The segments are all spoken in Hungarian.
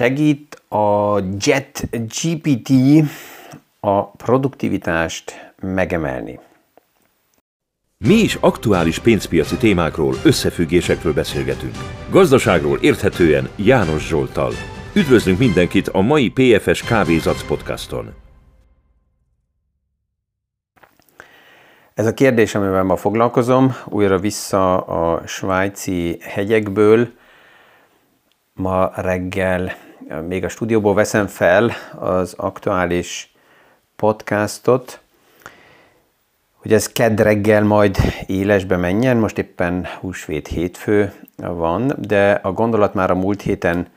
segít a Jet GPT a produktivitást megemelni. Mi is aktuális pénzpiaci témákról, összefüggésekről beszélgetünk. Gazdaságról érthetően János Zsoltal. Üdvözlünk mindenkit a mai PFS Kávézac podcaston. Ez a kérdés, amivel ma foglalkozom, újra vissza a svájci hegyekből. Ma reggel még a stúdióból veszem fel az aktuális podcastot, hogy ez kedd reggel majd élesbe menjen, most éppen húsvét hétfő van, de a gondolat már a múlt héten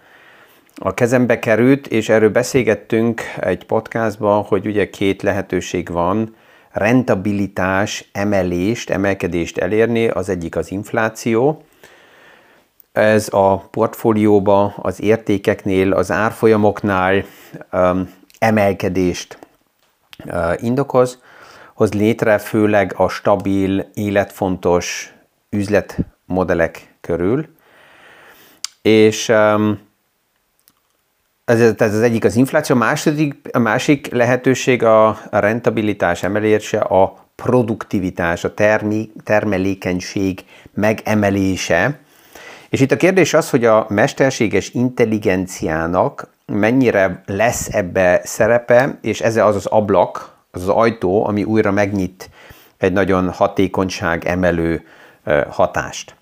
a kezembe került, és erről beszélgettünk egy podcastban, hogy ugye két lehetőség van, rentabilitás, emelést, emelkedést elérni, az egyik az infláció, ez a portfólióba, az értékeknél, az árfolyamoknál um, emelkedést uh, indokoz, hoz létre főleg a stabil, életfontos üzletmodellek körül. És um, ez, ez az egyik az infláció, a, második, a másik lehetőség a, rentabilitás emelése, a produktivitás, a termi, termelékenység megemelése. És itt a kérdés az, hogy a mesterséges intelligenciának mennyire lesz ebbe szerepe, és ez az az ablak, az az ajtó, ami újra megnyit egy nagyon hatékonyság emelő hatást.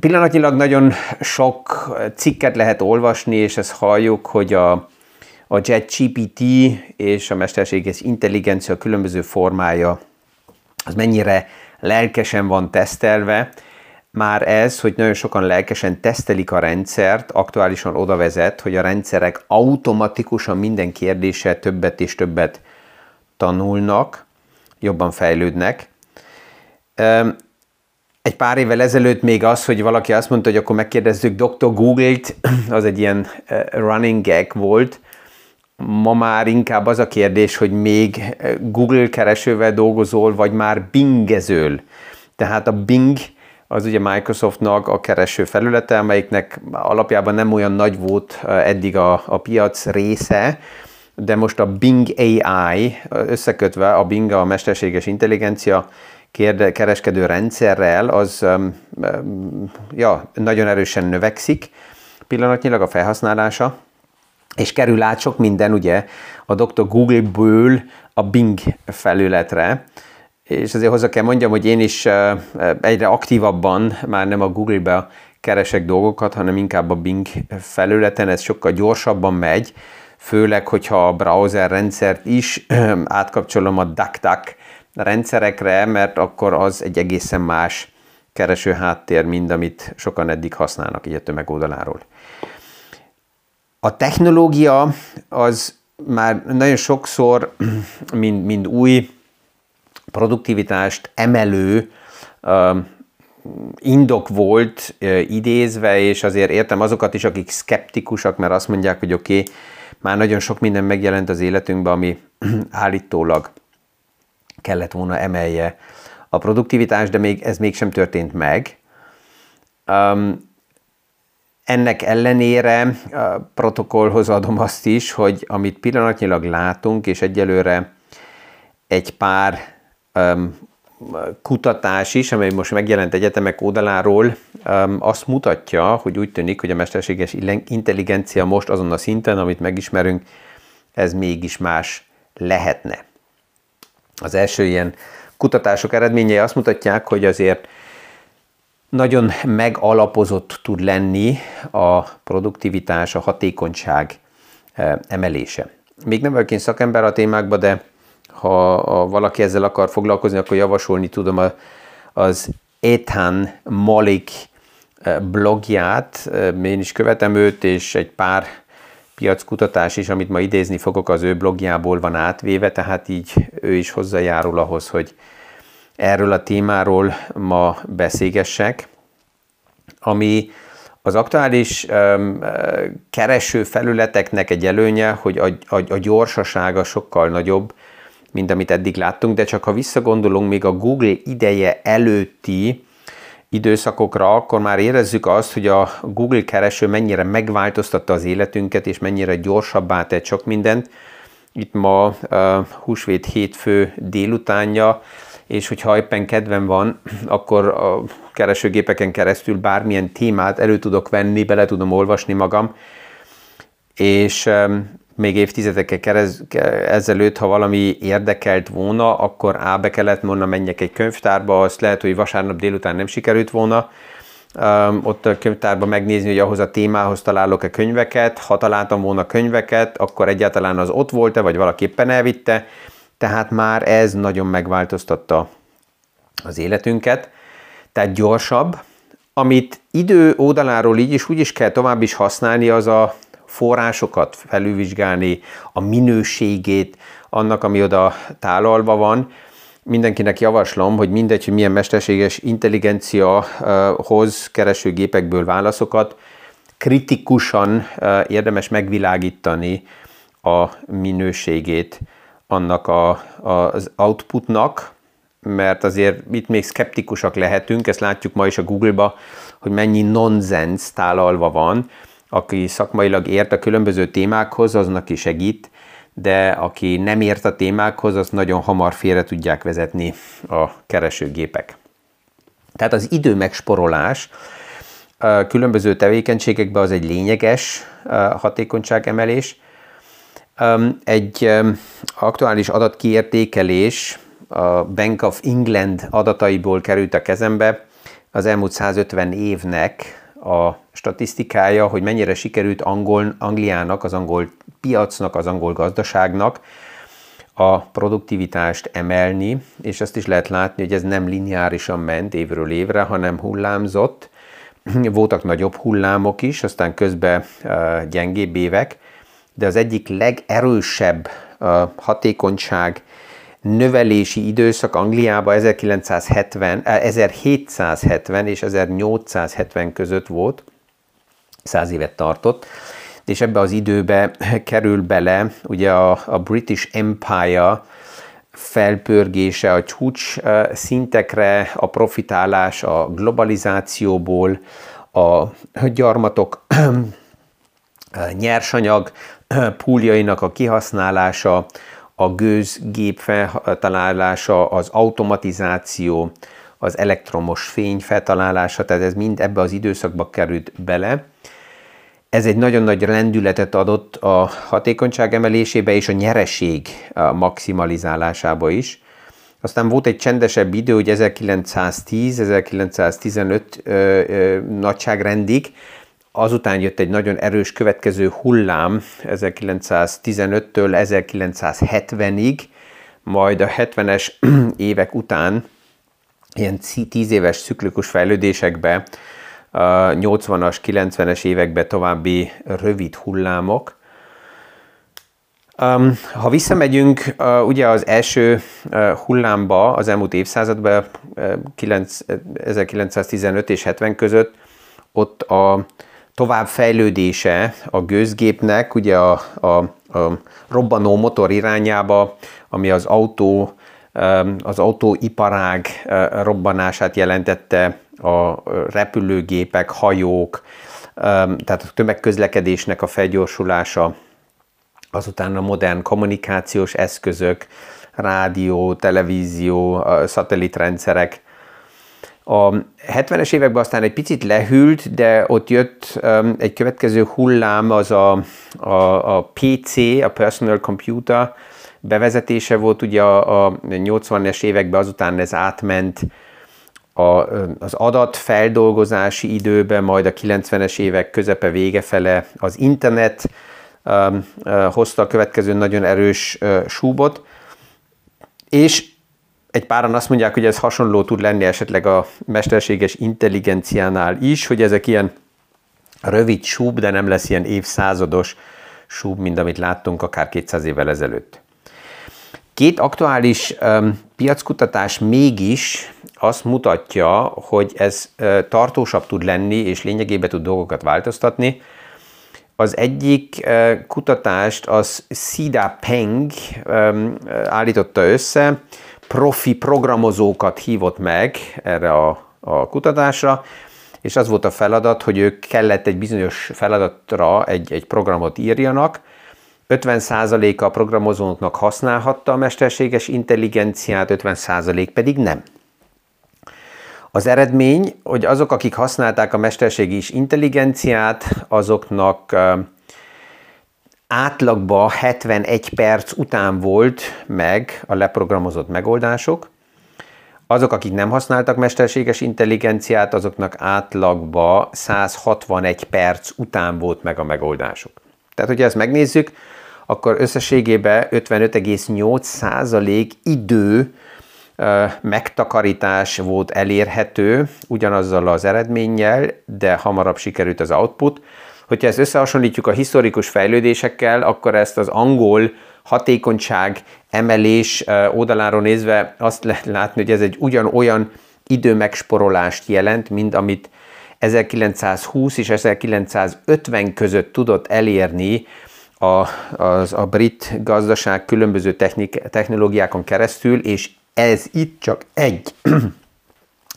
Pillanatnyilag nagyon sok cikket lehet olvasni, és ezt halljuk, hogy a, a JetGPT és a mesterséges intelligencia különböző formája az mennyire lelkesen van tesztelve. Már ez, hogy nagyon sokan lelkesen tesztelik a rendszert, aktuálisan oda vezet, hogy a rendszerek automatikusan minden kérdése többet és többet tanulnak, jobban fejlődnek. Egy pár évvel ezelőtt még az, hogy valaki azt mondta, hogy akkor megkérdezzük Dr. Google-t, az egy ilyen running gag volt. Ma már inkább az a kérdés, hogy még Google keresővel dolgozol, vagy már bingezöl. Tehát a Bing az ugye Microsoftnak a kereső felülete, amelyiknek alapjában nem olyan nagy volt eddig a, a piac része, de most a Bing AI összekötve a Bing a mesterséges intelligencia kérde, kereskedő rendszerrel, az ja, nagyon erősen növekszik pillanatnyilag a felhasználása, és kerül át sok minden ugye a Dr. Google-ből a Bing felületre, és azért hozzá kell mondjam, hogy én is egyre aktívabban már nem a Google-be keresek dolgokat, hanem inkább a Bing felületen, ez sokkal gyorsabban megy, főleg, hogyha a browser rendszert is átkapcsolom a DuckDuck rendszerekre, mert akkor az egy egészen más kereső háttér, mint amit sokan eddig használnak így a tömeg oldaláról. A technológia az már nagyon sokszor, mind, mind új produktivitást emelő indok volt idézve, és azért értem azokat is, akik szkeptikusak, mert azt mondják, hogy oké, okay, már nagyon sok minden megjelent az életünkben, ami állítólag kellett volna emelje a produktivitás, de még ez mégsem történt meg. Ennek ellenére a protokollhoz adom azt is, hogy amit pillanatnyilag látunk, és egyelőre egy pár um, kutatás is, amely most megjelent egyetemek oldaláról, um, azt mutatja, hogy úgy tűnik, hogy a mesterséges intelligencia most azon a szinten, amit megismerünk, ez mégis más lehetne. Az első ilyen kutatások eredményei azt mutatják, hogy azért nagyon megalapozott tud lenni a produktivitás, a hatékonyság eh, emelése. Még nem vagyok én szakember a témákban, de ha valaki ezzel akar foglalkozni, akkor javasolni tudom az Ethan Malik eh, blogját. Eh, én is követem őt, és egy pár piackutatás is, amit ma idézni fogok, az ő blogjából van átvéve, tehát így ő is hozzájárul ahhoz, hogy erről a témáról ma beszélgessek, ami az aktuális um, kereső felületeknek egy előnye, hogy a, a, a gyorsasága sokkal nagyobb, mint amit eddig láttunk, de csak ha visszagondolunk még a Google ideje előtti időszakokra, akkor már érezzük azt, hogy a Google kereső mennyire megváltoztatta az életünket, és mennyire gyorsabbá tett sok mindent. Itt ma uh, húsvét hétfő délutánja, és hogyha éppen kedvem van, akkor a keresőgépeken keresztül bármilyen témát elő tudok venni, bele tudom olvasni magam, és még évtizedekkel ezelőtt, ha valami érdekelt volna, akkor á, be kellett volna menjek egy könyvtárba, azt lehet, hogy vasárnap délután nem sikerült volna, ott a könyvtárba megnézni, hogy ahhoz a témához találok-e könyveket, ha találtam volna könyveket, akkor egyáltalán az ott volt-e, vagy valaképpen elvitte, tehát már ez nagyon megváltoztatta az életünket, tehát gyorsabb, amit idő oldaláról így is úgy is kell tovább is használni, az a forrásokat felülvizsgálni, a minőségét annak, ami oda tálalva van. Mindenkinek javaslom, hogy mindegy, hogy milyen mesterséges intelligencia hoz keresőgépekből válaszokat, kritikusan érdemes megvilágítani a minőségét annak a, az outputnak, mert azért itt még szkeptikusak lehetünk, ezt látjuk ma is a Google-ba, hogy mennyi nonsens tálalva van, aki szakmailag ért a különböző témákhoz, aznak is segít, de aki nem ért a témákhoz, az nagyon hamar félre tudják vezetni a keresőgépek. Tehát az idő megsporolás különböző tevékenységekben az egy lényeges hatékonyságemelés. Egy aktuális adatkiértékelés a Bank of England adataiból került a kezembe az elmúlt 150 évnek a statisztikája, hogy mennyire sikerült angol, Angliának, az angol piacnak, az angol gazdaságnak a produktivitást emelni, és ezt is lehet látni, hogy ez nem lineárisan ment évről évre, hanem hullámzott. Voltak nagyobb hullámok is, aztán közben gyengébb évek, de az egyik legerősebb hatékonyság növelési időszak Angliában 1970, 1770 és 1870 között volt, száz évet tartott, és ebbe az időbe kerül bele ugye a, a British Empire felpörgése a csúcs szintekre, a profitálás a globalizációból, a gyarmatok nyersanyag púljainak a kihasználása, a gőzgép feltalálása, az automatizáció, az elektromos fény feltalálása, tehát ez mind ebbe az időszakba került bele. Ez egy nagyon nagy lendületet adott a hatékonyság emelésébe és a nyereség maximalizálásába is. Aztán volt egy csendesebb idő, hogy 1910-1915 nagyságrendig, Azután jött egy nagyon erős következő hullám 1915-től 1970-ig, majd a 70-es évek után ilyen 10 éves szüklikus fejlődésekbe, 80-as, 90-es években további rövid hullámok. Ha visszamegyünk ugye az első hullámba az elmúlt évszázadban, 1915 és 70 között, ott a tovább fejlődése a gőzgépnek, ugye a, a, a robbanó motor irányába, ami az autó, az autóiparág robbanását jelentette, a repülőgépek, hajók, tehát a tömegközlekedésnek a felgyorsulása, azután a modern kommunikációs eszközök, rádió, televízió, szatellitrendszerek, a 70-es években aztán egy picit lehűlt, de ott jött um, egy következő hullám, az a, a, a PC, a Personal Computer bevezetése volt. Ugye a, a 80-es években, azután ez átment a, az adatfeldolgozási időbe, majd a 90-es évek közepe vége fele az internet um, uh, hozta a következő nagyon erős uh, súbot, és egy páran azt mondják, hogy ez hasonló tud lenni esetleg a mesterséges intelligenciánál is, hogy ezek ilyen rövid súb, de nem lesz ilyen évszázados súb, mint amit láttunk akár 200 évvel ezelőtt. Két aktuális um, piackutatás mégis azt mutatja, hogy ez uh, tartósabb tud lenni, és lényegében tud dolgokat változtatni. Az egyik uh, kutatást az Sida Peng um, állította össze, profi programozókat hívott meg erre a a kutatásra, és az volt a feladat, hogy ők kellett egy bizonyos feladatra egy, egy programot írjanak, 50%-a a programozóknak használhatta a mesterséges intelligenciát, 50% pedig nem. Az eredmény, hogy azok, akik használták a mesterségi intelligenciát, azoknak átlagban 71 perc után volt meg a leprogramozott megoldások, azok, akik nem használtak mesterséges intelligenciát, azoknak átlagba 161 perc után volt meg a megoldásuk. Tehát, hogyha ezt megnézzük, akkor összességében 55,8% idő megtakarítás volt elérhető ugyanazzal az eredménnyel, de hamarabb sikerült az output. Hogyha ezt összehasonlítjuk a historikus fejlődésekkel, akkor ezt az angol hatékonyság emelés oldaláról nézve azt lehet látni, hogy ez egy ugyanolyan időmegsporolást jelent, mint amit 1920 és 1950 között tudott elérni a, az, a brit gazdaság különböző technik, technológiákon keresztül, és ez itt csak egy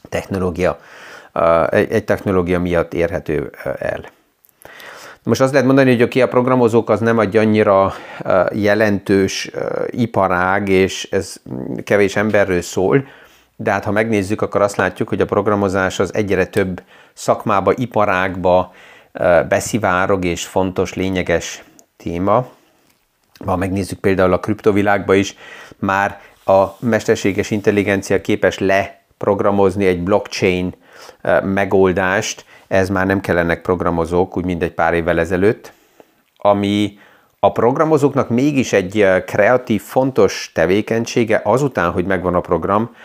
technológia, egy, technológia miatt érhető el. Most azt lehet mondani, hogy aki a programozók az nem egy annyira jelentős iparág, és ez kevés emberről szól, de hát ha megnézzük, akkor azt látjuk, hogy a programozás az egyre több szakmába, iparágba beszivárog, és fontos, lényeges téma. Ha megnézzük például a kriptovilágba is, már a mesterséges intelligencia képes leprogramozni egy blockchain megoldást, ez már nem kellenek programozók, úgy mint egy pár évvel ezelőtt, ami a programozóknak mégis egy kreatív, fontos tevékenysége azután, hogy megvan a program,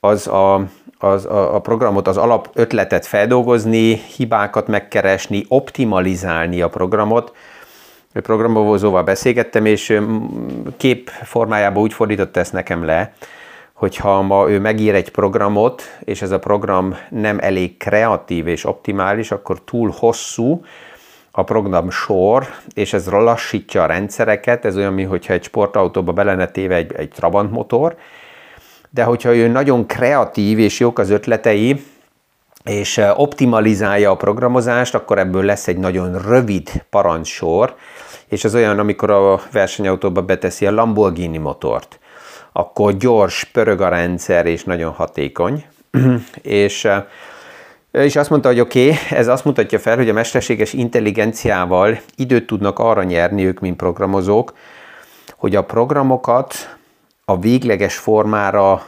az a, az a, a programot, az alap ötletet feldolgozni, hibákat megkeresni, optimalizálni a programot, programozóval beszélgettem, és kép formájában úgy fordította ezt nekem le, hogyha ma ő megír egy programot, és ez a program nem elég kreatív és optimális, akkor túl hosszú a program sor, és ez lassítja a rendszereket, ez olyan, mintha egy sportautóba belene téve egy, egy Trabant motor, de hogyha ő nagyon kreatív és jók az ötletei, és optimalizálja a programozást, akkor ebből lesz egy nagyon rövid parancsor, és ez olyan, amikor a versenyautóba beteszi a Lamborghini motort, akkor gyors, pörög a rendszer, és nagyon hatékony. és és azt mondta, hogy oké, okay, ez azt mutatja fel, hogy a mesterséges intelligenciával időt tudnak arra nyerni ők, mint programozók, hogy a programokat a végleges formára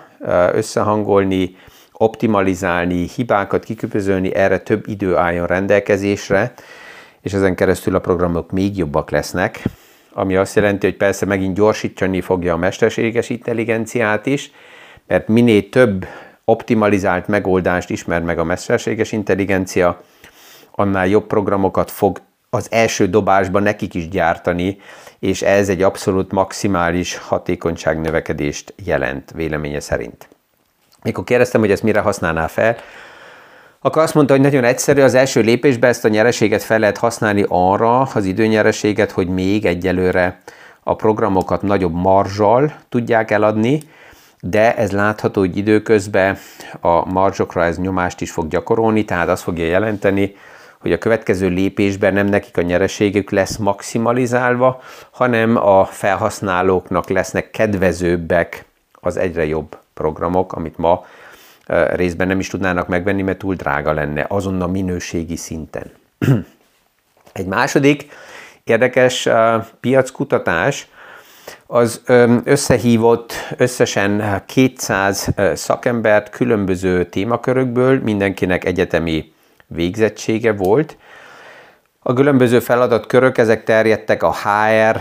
összehangolni, optimalizálni, hibákat kiküpözölni, erre több idő álljon rendelkezésre, és ezen keresztül a programok még jobbak lesznek, ami azt jelenti, hogy persze megint gyorsítani fogja a mesterséges intelligenciát is, mert minél több optimalizált megoldást ismer meg a mesterséges intelligencia, annál jobb programokat fog az első dobásban nekik is gyártani, és ez egy abszolút maximális hatékonyság növekedést jelent véleménye szerint. Mikor kérdeztem, hogy ezt mire használná fel, akkor azt mondta, hogy nagyon egyszerű, az első lépésben ezt a nyereséget fel lehet használni arra, az időnyereséget, hogy még egyelőre a programokat nagyobb marzsal tudják eladni, de ez látható, hogy időközben a marzsokra ez nyomást is fog gyakorolni, tehát azt fogja jelenteni, hogy a következő lépésben nem nekik a nyereségük lesz maximalizálva, hanem a felhasználóknak lesznek kedvezőbbek az egyre jobb programok, amit ma részben nem is tudnának megvenni, mert túl drága lenne azon a minőségi szinten. Egy második érdekes piackutatás, az összehívott összesen 200 szakembert különböző témakörökből, mindenkinek egyetemi végzettsége volt. A különböző feladatkörök, ezek terjedtek a HR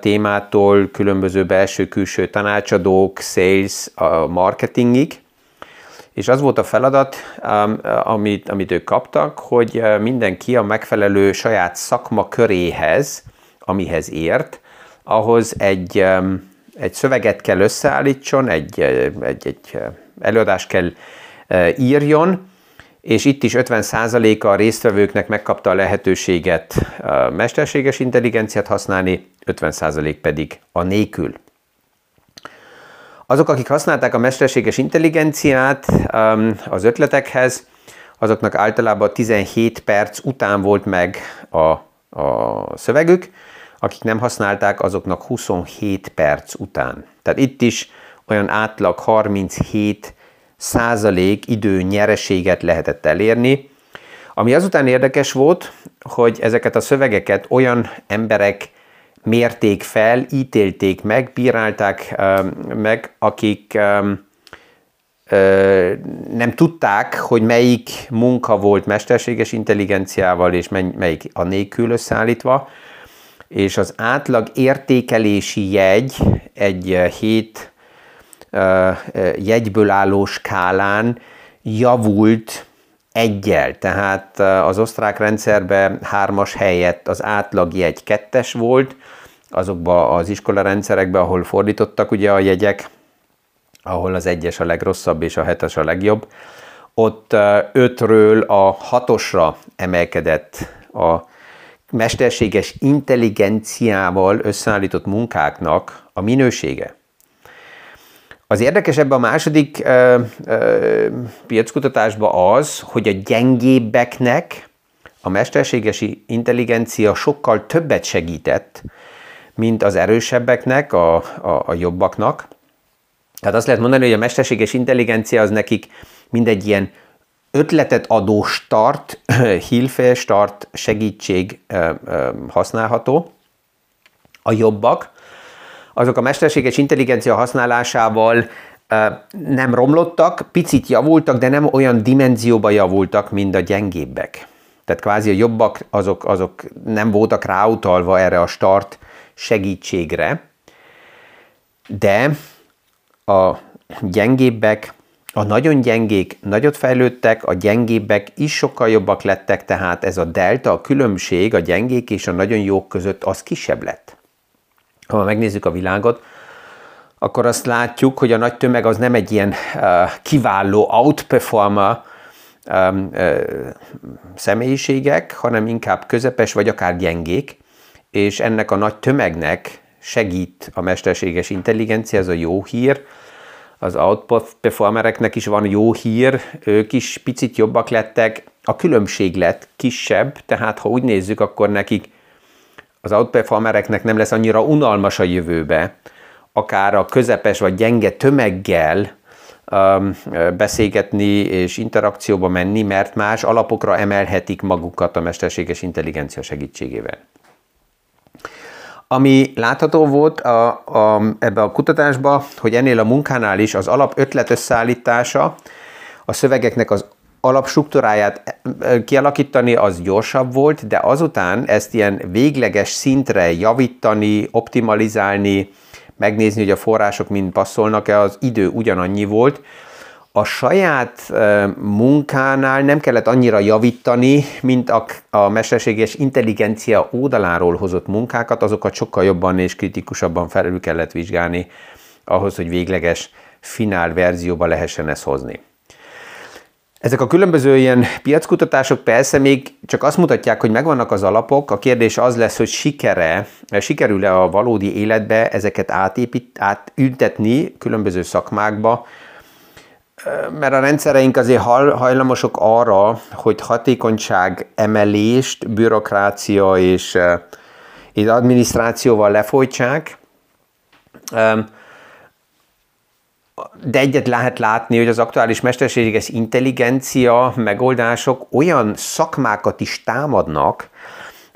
témától, különböző belső-külső tanácsadók, sales, marketingig, és az volt a feladat, amit, amit ők kaptak, hogy mindenki a megfelelő saját szakma köréhez, amihez ért, ahhoz egy, egy szöveget kell összeállítson, egy, egy, egy előadást kell írjon, és itt is 50%-a a résztvevőknek megkapta a lehetőséget mesterséges intelligenciát használni, 50% pedig a nélkül. Azok, akik használták a mesterséges intelligenciát az ötletekhez, azoknak általában 17 perc után volt meg a, a szövegük, akik nem használták, azoknak 27 perc után. Tehát itt is olyan átlag 37 százalék idő nyereséget lehetett elérni, ami azután érdekes volt, hogy ezeket a szövegeket olyan emberek mérték fel, ítélték meg, bírálták meg, akik nem tudták, hogy melyik munka volt mesterséges intelligenciával, és melyik a nélkül összeállítva, és az átlag értékelési jegy egy hét jegyből álló skálán javult egyel, tehát az osztrák rendszerben hármas helyett az átlag jegy kettes volt, azokban az iskola rendszerekben, ahol fordítottak ugye a jegyek, ahol az egyes a legrosszabb és a hetes a legjobb, ott ötről a hatosra emelkedett a mesterséges intelligenciával összeállított munkáknak a minősége. Az érdekesebb a második ö, ö, piackutatásban az, hogy a gyengébbeknek a mesterséges intelligencia sokkal többet segített, mint az erősebbeknek, a, a, a jobbaknak. Tehát azt lehet mondani, hogy a mesterséges intelligencia az nekik mindegy ilyen ötletet adó start, hilfe, start, segítség használható. A jobbak, azok a mesterséges intelligencia használásával nem romlottak, picit javultak, de nem olyan dimenzióba javultak, mint a gyengébbek. Tehát kvázi a jobbak azok, azok nem voltak ráutalva erre a start segítségre, de a gyengébbek, a nagyon gyengék nagyot fejlődtek, a gyengébbek is sokkal jobbak lettek, tehát ez a delta, a különbség a gyengék és a nagyon jók között az kisebb lett. Ha megnézzük a világot, akkor azt látjuk, hogy a nagy tömeg az nem egy ilyen kiváló outperformer személyiségek, hanem inkább közepes vagy akár gyengék, és ennek a nagy tömegnek segít a mesterséges intelligencia, ez a jó hír. Az outperformereknek is van jó hír, ők is picit jobbak lettek, a különbség lett kisebb, tehát ha úgy nézzük, akkor nekik az outperformereknek nem lesz annyira unalmas a jövőbe, akár a közepes vagy gyenge tömeggel um, beszélgetni és interakcióba menni, mert más alapokra emelhetik magukat a mesterséges intelligencia segítségével. Ami látható volt a, a, ebbe a kutatásba, hogy ennél a munkánál is az alap ötlet összeállítása, a szövegeknek az alapstruktúráját e, kialakítani az gyorsabb volt, de azután ezt ilyen végleges szintre javítani, optimalizálni, megnézni, hogy a források mind passzolnak-e, az idő ugyanannyi volt. A saját e, munkánál nem kellett annyira javítani, mint a, a mesterséges intelligencia oldaláról hozott munkákat, azokat sokkal jobban és kritikusabban felül kellett vizsgálni ahhoz, hogy végleges finál verzióba lehessen ezt hozni. Ezek a különböző ilyen piackutatások persze még csak azt mutatják, hogy megvannak az alapok, a kérdés az lesz, hogy sikere, sikerül-e a valódi életbe ezeket átépít, átültetni különböző szakmákba, mert a rendszereink azért hajlamosok arra, hogy hatékonyság emelést, bürokrácia és, és adminisztrációval lefolytsák, de egyet lehet látni, hogy az aktuális mesterséges intelligencia megoldások olyan szakmákat is támadnak,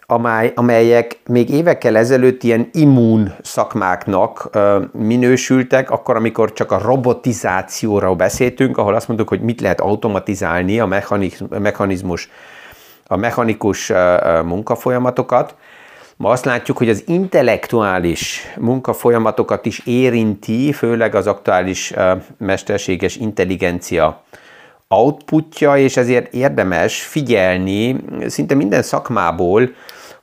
amely, amelyek még évekkel ezelőtt ilyen immun szakmáknak minősültek, akkor, amikor csak a robotizációra beszéltünk, ahol azt mondtuk, hogy mit lehet automatizálni a mechanizmus, a mechanikus munkafolyamatokat, Ma azt látjuk, hogy az intellektuális munkafolyamatokat is érinti, főleg az aktuális mesterséges intelligencia outputja, és ezért érdemes figyelni szinte minden szakmából,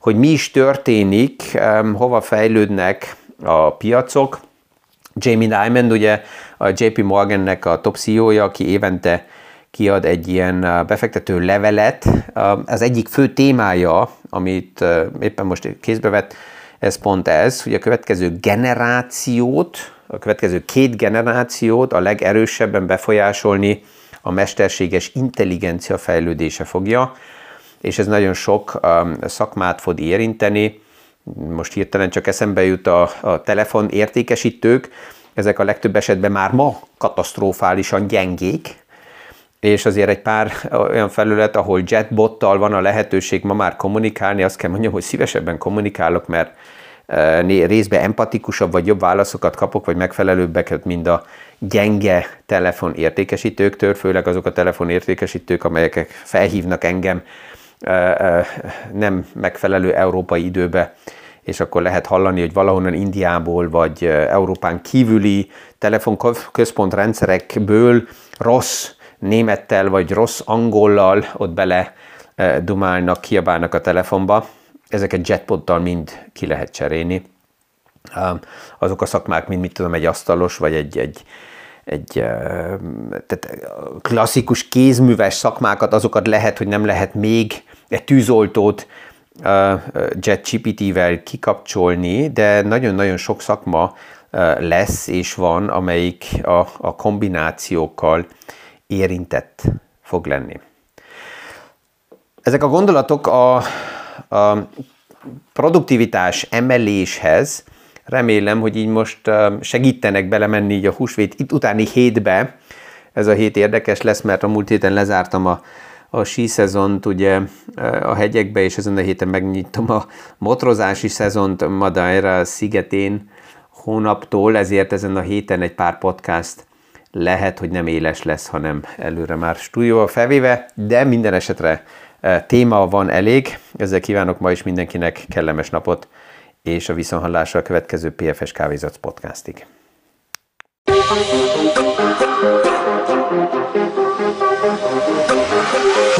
hogy mi is történik, hova fejlődnek a piacok. Jamie Dimon, ugye a JP Morgannek a top CEO-ja, aki évente kiad egy ilyen befektető levelet. Az egyik fő témája, amit éppen most kézbe vett, ez pont ez, hogy a következő generációt a következő két generációt a legerősebben befolyásolni a mesterséges intelligencia fejlődése fogja, és ez nagyon sok um, szakmát fog érinteni. Most hirtelen csak eszembe jut a, a telefon értékesítők, ezek a legtöbb esetben már ma katasztrofálisan gyengék, és azért egy pár olyan felület, ahol jetbottal van a lehetőség ma már kommunikálni, azt kell mondjam, hogy szívesebben kommunikálok, mert e, részben empatikusabb vagy jobb válaszokat kapok, vagy megfelelőbbeket, mint a gyenge telefon értékesítőktől, főleg azok a telefon értékesítők, amelyek felhívnak engem e, e, nem megfelelő európai időbe, és akkor lehet hallani, hogy valahonnan Indiából vagy Európán kívüli telefonközpontrendszerekből rossz némettel vagy rossz angollal ott bele dumálnak, kiabálnak a telefonba. Ezeket jetpottal mind ki lehet cserélni. Azok a szakmák, mint mit tudom, egy asztalos, vagy egy, egy, egy tehát klasszikus kézműves szakmákat, azokat lehet, hogy nem lehet még egy tűzoltót JetGPT-vel kikapcsolni, de nagyon-nagyon sok szakma lesz és van, amelyik a, a kombinációkkal érintett fog lenni. Ezek a gondolatok a, a produktivitás emeléshez remélem, hogy így most segítenek belemenni így a húsvét itt utáni hétbe. Ez a hét érdekes lesz, mert a múlt héten lezártam a, a sí szezont ugye a hegyekbe, és ezen a héten megnyitom a motrozási szezont Madeira szigetén hónaptól, ezért ezen a héten egy pár podcast lehet, hogy nem éles lesz, hanem előre már stúdióba felvéve, de minden esetre e, téma van elég. Ezzel kívánok ma is mindenkinek kellemes napot, és a viszonhallásra a következő PFS Kávézat podcastig. Thank you.